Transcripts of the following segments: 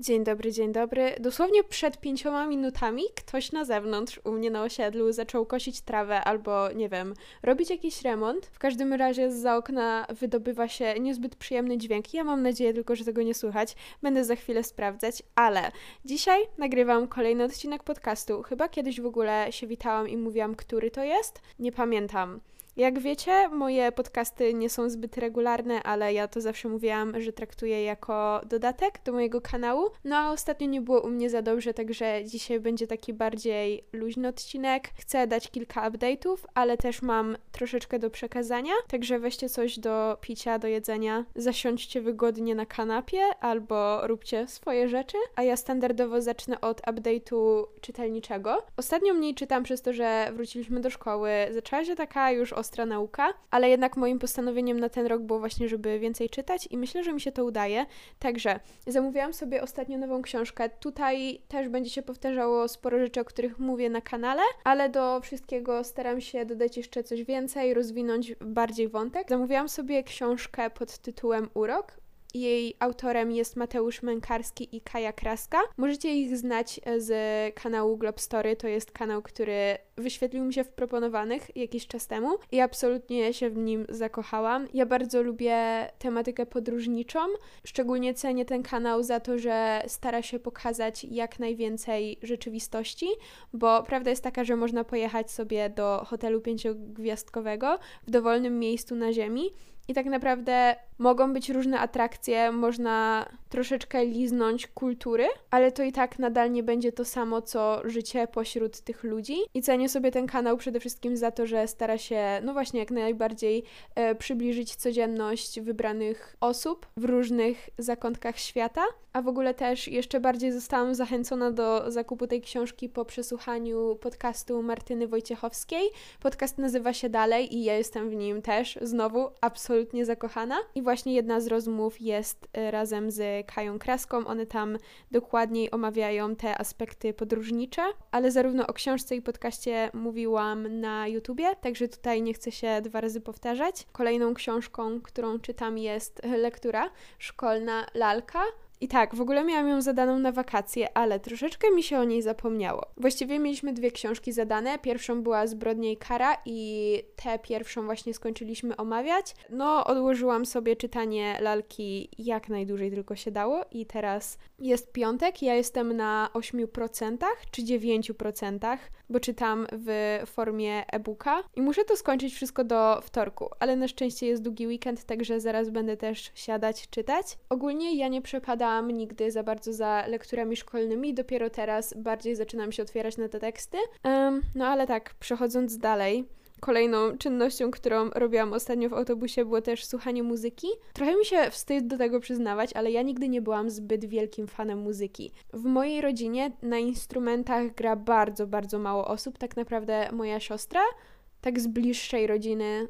Dzień dobry, dzień dobry. Dosłownie przed pięcioma minutami ktoś na zewnątrz u mnie na osiedlu zaczął kosić trawę albo, nie wiem, robić jakiś remont. W każdym razie za okna wydobywa się niezbyt przyjemny dźwięk. Ja mam nadzieję tylko, że tego nie słychać. Będę za chwilę sprawdzać, ale dzisiaj nagrywam kolejny odcinek podcastu. Chyba kiedyś w ogóle się witałam i mówiłam, który to jest. Nie pamiętam. Jak wiecie, moje podcasty nie są zbyt regularne, ale ja to zawsze mówiłam, że traktuję jako dodatek do mojego kanału. No a ostatnio nie było u mnie za dobrze, także dzisiaj będzie taki bardziej luźny odcinek. Chcę dać kilka update'ów, ale też mam troszeczkę do przekazania, także weźcie coś do picia, do jedzenia, zasiądźcie wygodnie na kanapie albo róbcie swoje rzeczy, a ja standardowo zacznę od update'u czytelniczego. Ostatnio mniej czytam przez to, że wróciliśmy do szkoły. Zaczęła się taka już ostra nauka, ale jednak moim postanowieniem na ten rok było właśnie, żeby więcej czytać i myślę, że mi się to udaje. Także zamówiłam sobie ostatnio nową książkę. Tutaj też będzie się powtarzało sporo rzeczy, o których mówię na kanale, ale do wszystkiego staram się dodać jeszcze coś więcej, rozwinąć bardziej wątek. Zamówiłam sobie książkę pod tytułem Urok jej autorem jest Mateusz Mękarski i Kaja Kraska. Możecie ich znać z kanału Globstory. To jest kanał, który wyświetlił mi się w proponowanych jakiś czas temu i absolutnie się w nim zakochałam. Ja bardzo lubię tematykę podróżniczą. Szczególnie cenię ten kanał za to, że stara się pokazać jak najwięcej rzeczywistości, bo prawda jest taka, że można pojechać sobie do hotelu pięciogwiazdkowego w dowolnym miejscu na ziemi i tak naprawdę mogą być różne atrakcje, można troszeczkę liznąć kultury, ale to i tak nadal nie będzie to samo, co życie pośród tych ludzi. I cenię sobie ten kanał przede wszystkim za to, że stara się, no właśnie, jak najbardziej e, przybliżyć codzienność wybranych osób w różnych zakątkach świata. A w ogóle też jeszcze bardziej zostałam zachęcona do zakupu tej książki po przesłuchaniu podcastu Martyny Wojciechowskiej. Podcast nazywa się Dalej i ja jestem w nim też znowu absolutnie zakochana. I właśnie jedna z rozmów jest e, razem z Kają Kraską. One tam dokładniej omawiają te aspekty podróżnicze, ale zarówno o książce i podcaście mówiłam na YouTubie, także tutaj nie chcę się dwa razy powtarzać. Kolejną książką, którą czytam jest lektura szkolna Lalka i tak, w ogóle miałam ją zadaną na wakacje, ale troszeczkę mi się o niej zapomniało. Właściwie mieliśmy dwie książki zadane. Pierwszą była Zbrodnia i Kara i tę pierwszą właśnie skończyliśmy omawiać. No, odłożyłam sobie czytanie lalki jak najdłużej tylko się dało i teraz jest piątek, ja jestem na 8% czy 9%, bo czytam w formie e-booka i muszę to skończyć wszystko do wtorku, ale na szczęście jest długi weekend, także zaraz będę też siadać, czytać. Ogólnie ja nie przepadam nigdy za bardzo za lekturami szkolnymi, dopiero teraz bardziej zaczynam się otwierać na te teksty. Um, no ale tak, przechodząc dalej, Kolejną czynnością, którą robiłam ostatnio w autobusie, było też słuchanie muzyki. Trochę mi się wstyd do tego przyznawać, ale ja nigdy nie byłam zbyt wielkim fanem muzyki. W mojej rodzinie na instrumentach gra bardzo, bardzo mało osób. Tak naprawdę moja siostra, tak z bliższej rodziny,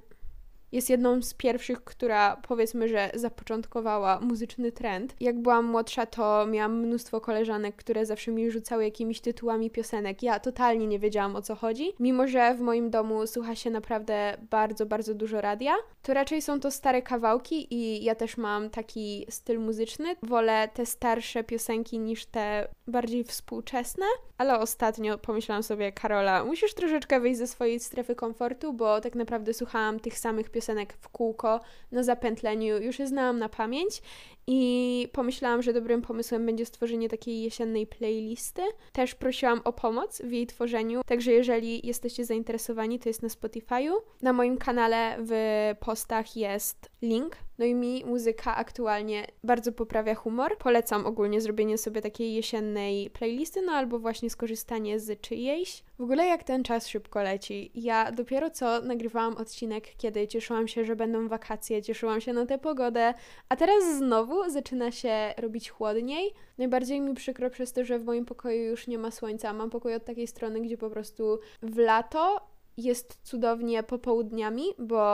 jest jedną z pierwszych, która powiedzmy, że zapoczątkowała muzyczny trend. Jak byłam młodsza, to miałam mnóstwo koleżanek, które zawsze mi rzucały jakimiś tytułami piosenek. Ja totalnie nie wiedziałam o co chodzi. Mimo, że w moim domu słucha się naprawdę bardzo, bardzo dużo radia, to raczej są to stare kawałki i ja też mam taki styl muzyczny. Wolę te starsze piosenki niż te bardziej współczesne, ale ostatnio pomyślałam sobie, Karola, musisz troszeczkę wyjść ze swojej strefy komfortu, bo tak naprawdę słuchałam tych samych piosenek w kółko na zapętleniu, już je znałam na pamięć i pomyślałam, że dobrym pomysłem będzie stworzenie takiej jesiennej playlisty. Też prosiłam o pomoc w jej tworzeniu, także jeżeli jesteście zainteresowani, to jest na Spotify'u. Na moim kanale w postach jest link. No i mi muzyka aktualnie bardzo poprawia humor. Polecam ogólnie zrobienie sobie takiej jesiennej playlisty, no albo właśnie skorzystanie z czyjejś. W ogóle jak ten czas szybko leci. Ja dopiero co nagrywałam odcinek, kiedy cieszyłam się, że będą wakacje, cieszyłam się na tę pogodę, a teraz znowu zaczyna się robić chłodniej. Najbardziej mi przykro przez to, że w moim pokoju już nie ma słońca. Mam pokój od takiej strony, gdzie po prostu w lato jest cudownie popołudniami, bo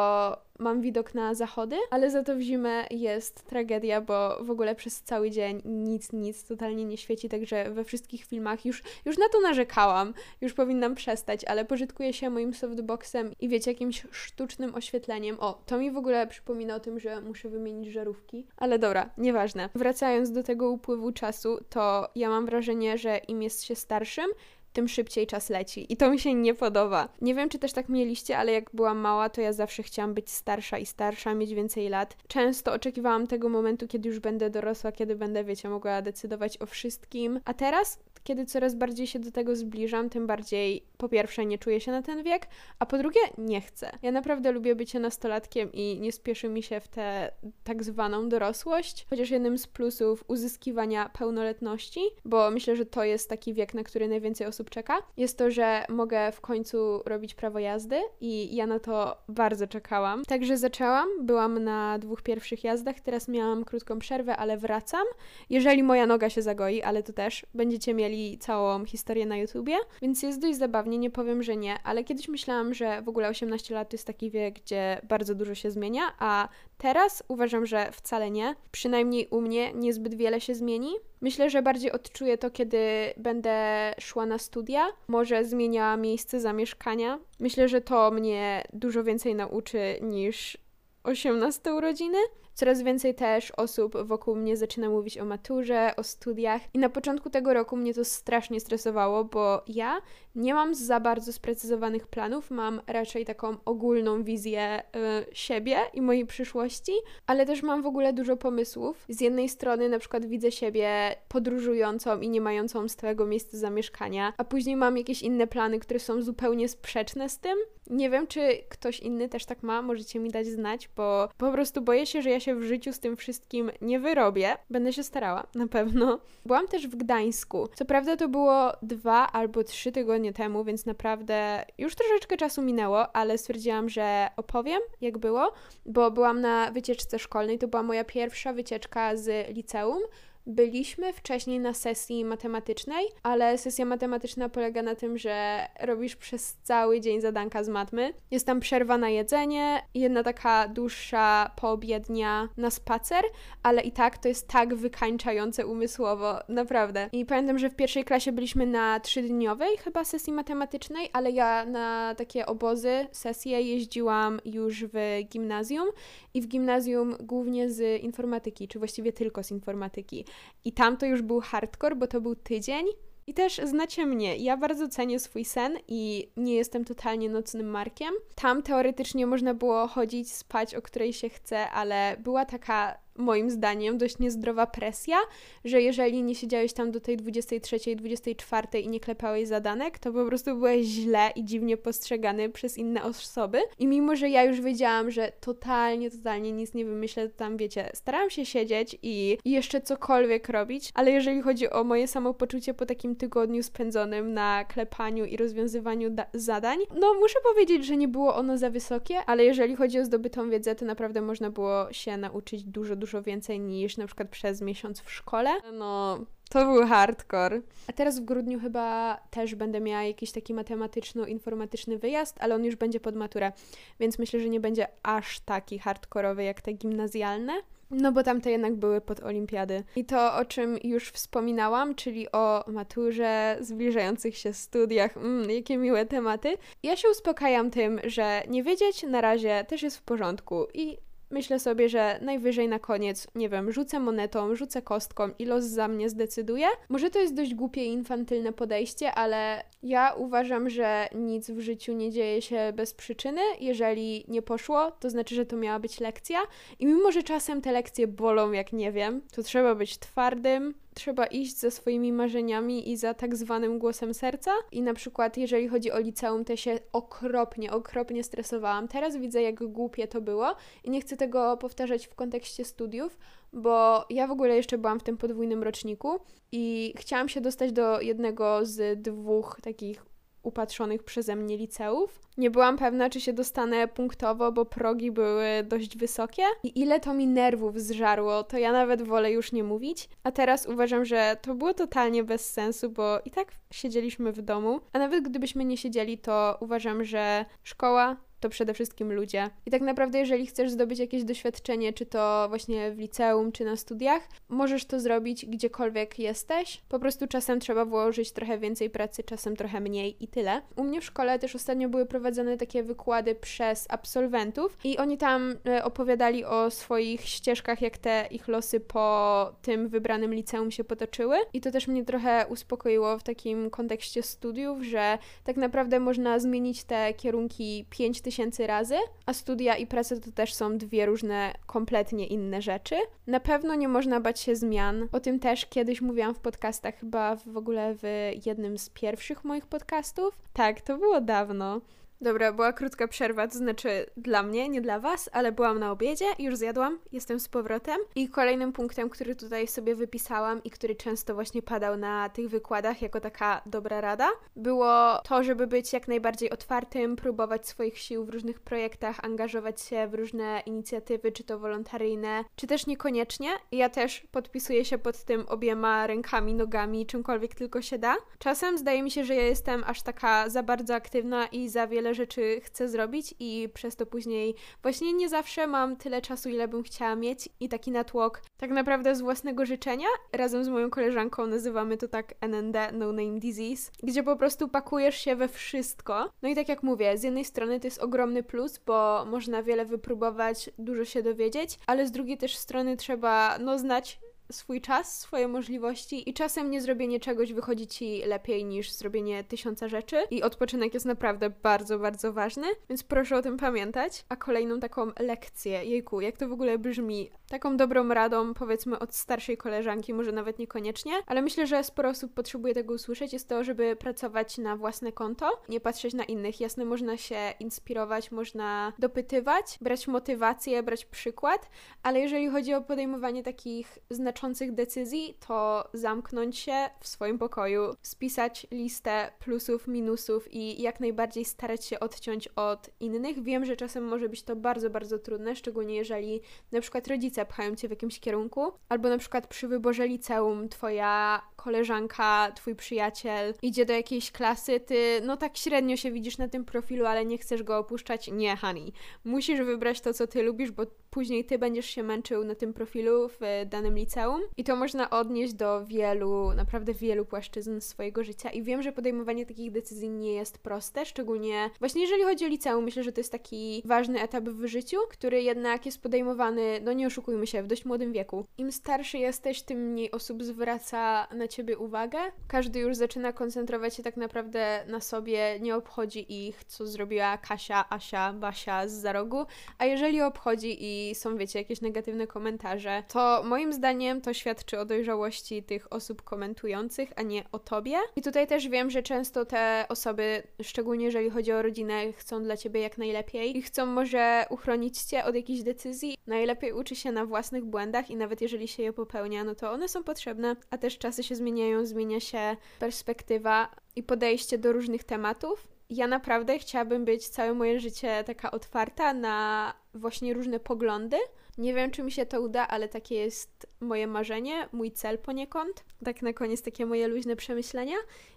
mam widok na zachody, ale za to w zimę jest tragedia, bo w ogóle przez cały dzień nic, nic totalnie nie świeci, także we wszystkich filmach już, już na to narzekałam, już powinnam przestać, ale pożytkuję się moim softboxem i wiecie, jakimś sztucznym oświetleniem. O, to mi w ogóle przypomina o tym, że muszę wymienić żarówki, ale dobra, nieważne. Wracając do tego upływu czasu, to ja mam wrażenie, że im jest się starszym, tym szybciej czas leci. I to mi się nie podoba. Nie wiem, czy też tak mieliście, ale jak byłam mała, to ja zawsze chciałam być starsza i starsza, mieć więcej lat. Często oczekiwałam tego momentu, kiedy już będę dorosła, kiedy będę, wiecie, mogła decydować o wszystkim. A teraz kiedy coraz bardziej się do tego zbliżam, tym bardziej po pierwsze nie czuję się na ten wiek, a po drugie nie chcę. Ja naprawdę lubię bycie nastolatkiem i nie spieszy mi się w tę tak zwaną dorosłość, chociaż jednym z plusów uzyskiwania pełnoletności, bo myślę, że to jest taki wiek, na który najwięcej osób czeka, jest to, że mogę w końcu robić prawo jazdy i ja na to bardzo czekałam. Także zaczęłam, byłam na dwóch pierwszych jazdach, teraz miałam krótką przerwę, ale wracam. Jeżeli moja noga się zagoi, ale to też będziecie mieli całą historię na YouTubie, więc jest dość zabawnie, nie powiem, że nie, ale kiedyś myślałam, że w ogóle 18 lat to jest taki wiek, gdzie bardzo dużo się zmienia, a teraz uważam, że wcale nie. Przynajmniej u mnie niezbyt wiele się zmieni. Myślę, że bardziej odczuję to, kiedy będę szła na studia, może zmieniała miejsce zamieszkania. Myślę, że to mnie dużo więcej nauczy niż 18 urodziny. Coraz więcej też osób wokół mnie zaczyna mówić o maturze, o studiach i na początku tego roku mnie to strasznie stresowało, bo ja nie mam za bardzo sprecyzowanych planów, mam raczej taką ogólną wizję y, siebie i mojej przyszłości, ale też mam w ogóle dużo pomysłów. Z jednej strony na przykład widzę siebie podróżującą i nie mającą stałego miejsca zamieszkania, a później mam jakieś inne plany, które są zupełnie sprzeczne z tym. Nie wiem, czy ktoś inny też tak ma, możecie mi dać znać, bo po prostu boję się, że ja się w życiu z tym wszystkim nie wyrobię. Będę się starała, na pewno. Byłam też w Gdańsku. Co prawda to było dwa albo trzy tygodnie temu, więc naprawdę już troszeczkę czasu minęło, ale stwierdziłam, że opowiem, jak było, bo byłam na wycieczce szkolnej. To była moja pierwsza wycieczka z liceum. Byliśmy wcześniej na sesji matematycznej, ale sesja matematyczna polega na tym, że robisz przez cały dzień zadanka z matmy. Jest tam przerwa na jedzenie, jedna taka dłuższa poobiednia na spacer, ale i tak to jest tak wykańczające umysłowo, naprawdę. I pamiętam, że w pierwszej klasie byliśmy na trzydniowej chyba sesji matematycznej, ale ja na takie obozy, sesje jeździłam już w gimnazjum i w gimnazjum głównie z informatyki, czy właściwie tylko z informatyki. I tam to już był hardcore, bo to był tydzień. I też znacie mnie, ja bardzo cenię swój sen i nie jestem totalnie nocnym markiem. Tam teoretycznie można było chodzić, spać o której się chce, ale była taka moim zdaniem, dość niezdrowa presja, że jeżeli nie siedziałeś tam do tej 23, 24 i nie klepałeś zadanek, to po prostu byłeś źle i dziwnie postrzegany przez inne osoby. I mimo, że ja już wiedziałam, że totalnie, totalnie nic nie wymyślę, to tam wiecie, starałam się siedzieć i, jeszcze cokolwiek robić, ale jeżeli chodzi o moje samopoczucie po takim tygodniu spędzonym na klepaniu i rozwiązywaniu zadań, no muszę powiedzieć, że nie było ono za wysokie, ale jeżeli chodzi o zdobytą wiedzę, to naprawdę można było się nauczyć dużo, dużo więcej niż na przykład przez miesiąc w szkole. No, to był hardcore. A teraz w grudniu chyba też będę miała jakiś taki matematyczno-informatyczny wyjazd, ale on już będzie pod maturę, więc myślę, że nie będzie aż taki hardkorowy jak te gimnazjalne. No bo tamte jednak były pod olimpiady. I to, o czym już wspominałam, czyli o maturze, zbliżających się studiach, mm, jakie miłe tematy. Ja się uspokajam tym, że nie wiedzieć na razie też jest w porządku i myślę sobie, że najwyżej na koniec, nie wiem, rzucę monetą, rzucę kostką i los za mnie zdecyduje. Może to jest dość głupie i infantylne podejście, ale ja uważam, że nic w życiu nie dzieje się bez przyczyny. Jeżeli nie poszło, to znaczy, że to miała być lekcja. I mimo, że czasem te lekcje bolą, jak nie wiem, to trzeba być twardym, trzeba iść za swoimi marzeniami i za tak zwanym głosem serca. I na przykład, jeżeli chodzi o liceum, to się okropnie, okropnie stresowałam. Teraz widzę, jak głupie to było i nie chcę tego powtarzać w kontekście studiów, bo ja w ogóle jeszcze byłam w tym podwójnym roczniku i chciałam się dostać do jednego z dwóch takich upatrzonych przeze mnie liceów. Nie byłam pewna, czy się dostanę punktowo, bo progi były dość wysokie. I ile to mi nerwów zżarło, to ja nawet wolę już nie mówić. A teraz uważam, że to było totalnie bez sensu, bo i tak siedzieliśmy w domu. A nawet gdybyśmy nie siedzieli, to uważam, że szkoła to przede wszystkim ludzie. I tak naprawdę, jeżeli chcesz zdobyć jakieś doświadczenie, czy to właśnie w liceum, czy na studiach, możesz to zrobić gdziekolwiek jesteś. Po prostu czasem trzeba włożyć trochę więcej pracy, czasem trochę mniej i tyle. U mnie w szkole też ostatnio były prowadzone takie wykłady przez absolwentów i oni tam e, opowiadali o swoich ścieżkach, jak te ich losy po tym wybranym liceum się potoczyły. I to też mnie trochę uspokoiło w takim kontekście studiów, że tak naprawdę można zmienić te kierunki 5000 tysięcy razy, a studia i praca to też są dwie różne, kompletnie inne rzeczy. Na pewno nie można bać się zmian. O tym też kiedyś mówiłam w podcastach, chyba w ogóle w jednym z pierwszych moich podcastów. Tak, to było dawno. Dobra, była krótka przerwa, to znaczy dla mnie, nie dla Was, ale byłam na obiedzie, już zjadłam, jestem z powrotem. I kolejnym punktem, który tutaj sobie wypisałam i który często właśnie padał na tych wykładach jako taka dobra rada, było to, żeby być jak najbardziej otwartym, próbować swoich sił w różnych projektach, angażować się w różne inicjatywy, czy to wolontaryjne, czy też niekoniecznie. Ja też podpisuję się pod tym obiema rękami, nogami, czymkolwiek tylko się da. Czasem zdaje mi się, że ja jestem aż taka za bardzo aktywna i za wiele rzeczy chcę zrobić i przez to później właśnie nie zawsze mam tyle czasu, ile bym chciała mieć i taki natłok tak naprawdę z własnego życzenia. Razem z moją koleżanką nazywamy to tak NND, No Name Disease, gdzie po prostu pakujesz się we wszystko. No i tak jak mówię, z jednej strony to jest ogromny plus, bo można wiele wypróbować, dużo się dowiedzieć, ale z drugiej też strony trzeba no znać swój czas, swoje możliwości i czasem nie zrobienie czegoś wychodzi ci lepiej niż zrobienie tysiąca rzeczy i odpoczynek jest naprawdę bardzo, bardzo ważny, więc proszę o tym pamiętać. A kolejną taką lekcję, jejku, jak to w ogóle brzmi, taką dobrą radą powiedzmy od starszej koleżanki, może nawet niekoniecznie, ale myślę, że sporo osób potrzebuje tego usłyszeć, jest to, żeby pracować na własne konto, nie patrzeć na innych. Jasne, można się inspirować, można dopytywać, brać motywację, brać przykład, ale jeżeli chodzi o podejmowanie takich znaczących znaczących decyzji, to zamknąć się w swoim pokoju, spisać listę plusów, minusów i jak najbardziej starać się odciąć od innych. Wiem, że czasem może być to bardzo, bardzo trudne, szczególnie jeżeli na przykład rodzice pchają cię w jakimś kierunku, albo na przykład przy wyborze liceum twoja koleżanka, twój przyjaciel idzie do jakiejś klasy, ty no tak średnio się widzisz na tym profilu, ale nie chcesz go opuszczać. Nie, honey. Musisz wybrać to, co ty lubisz, bo później ty będziesz się męczył na tym profilu w danym liceum i to można odnieść do wielu, naprawdę wielu płaszczyzn swojego życia i wiem, że podejmowanie takich decyzji nie jest proste, szczególnie właśnie jeżeli chodzi o liceum, myślę, że to jest taki ważny etap w życiu, który jednak jest podejmowany, no nie oszukujmy się, w dość młodym wieku. Im starszy jesteś, tym mniej osób zwraca na ciebie uwagę. Każdy już zaczyna koncentrować się tak naprawdę na sobie, nie obchodzi ich, co zrobiła Kasia, Asia, Basia z za rogu, a jeżeli obchodzi są, wiecie, jakieś negatywne komentarze, to moim zdaniem to świadczy o dojrzałości tych osób komentujących, a nie o tobie. I tutaj też wiem, że często te osoby, szczególnie jeżeli chodzi o rodzinę, chcą dla ciebie jak najlepiej i chcą może uchronić cię od jakichś decyzji. Najlepiej uczy się na własnych błędach i nawet jeżeli się je popełnia, no to one są potrzebne, a też czasy się zmieniają, zmienia się perspektywa i podejście do różnych tematów. Ja naprawdę chciałabym być całe moje życie taka otwarta na właśnie różne poglądy. Nie wiem, czy mi się to uda, ale takie jest moje marzenie, mój cel poniekąd. Tak na koniec takie moje luźne przemyślenia.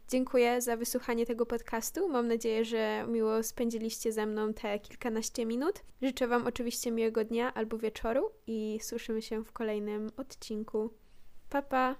Dziękuję za wysłuchanie tego podcastu. Mam nadzieję, że miło spędziliście ze mną te kilkanaście minut. Życzę Wam oczywiście miłego dnia albo wieczoru i słyszymy się w kolejnym odcinku. Pa pa!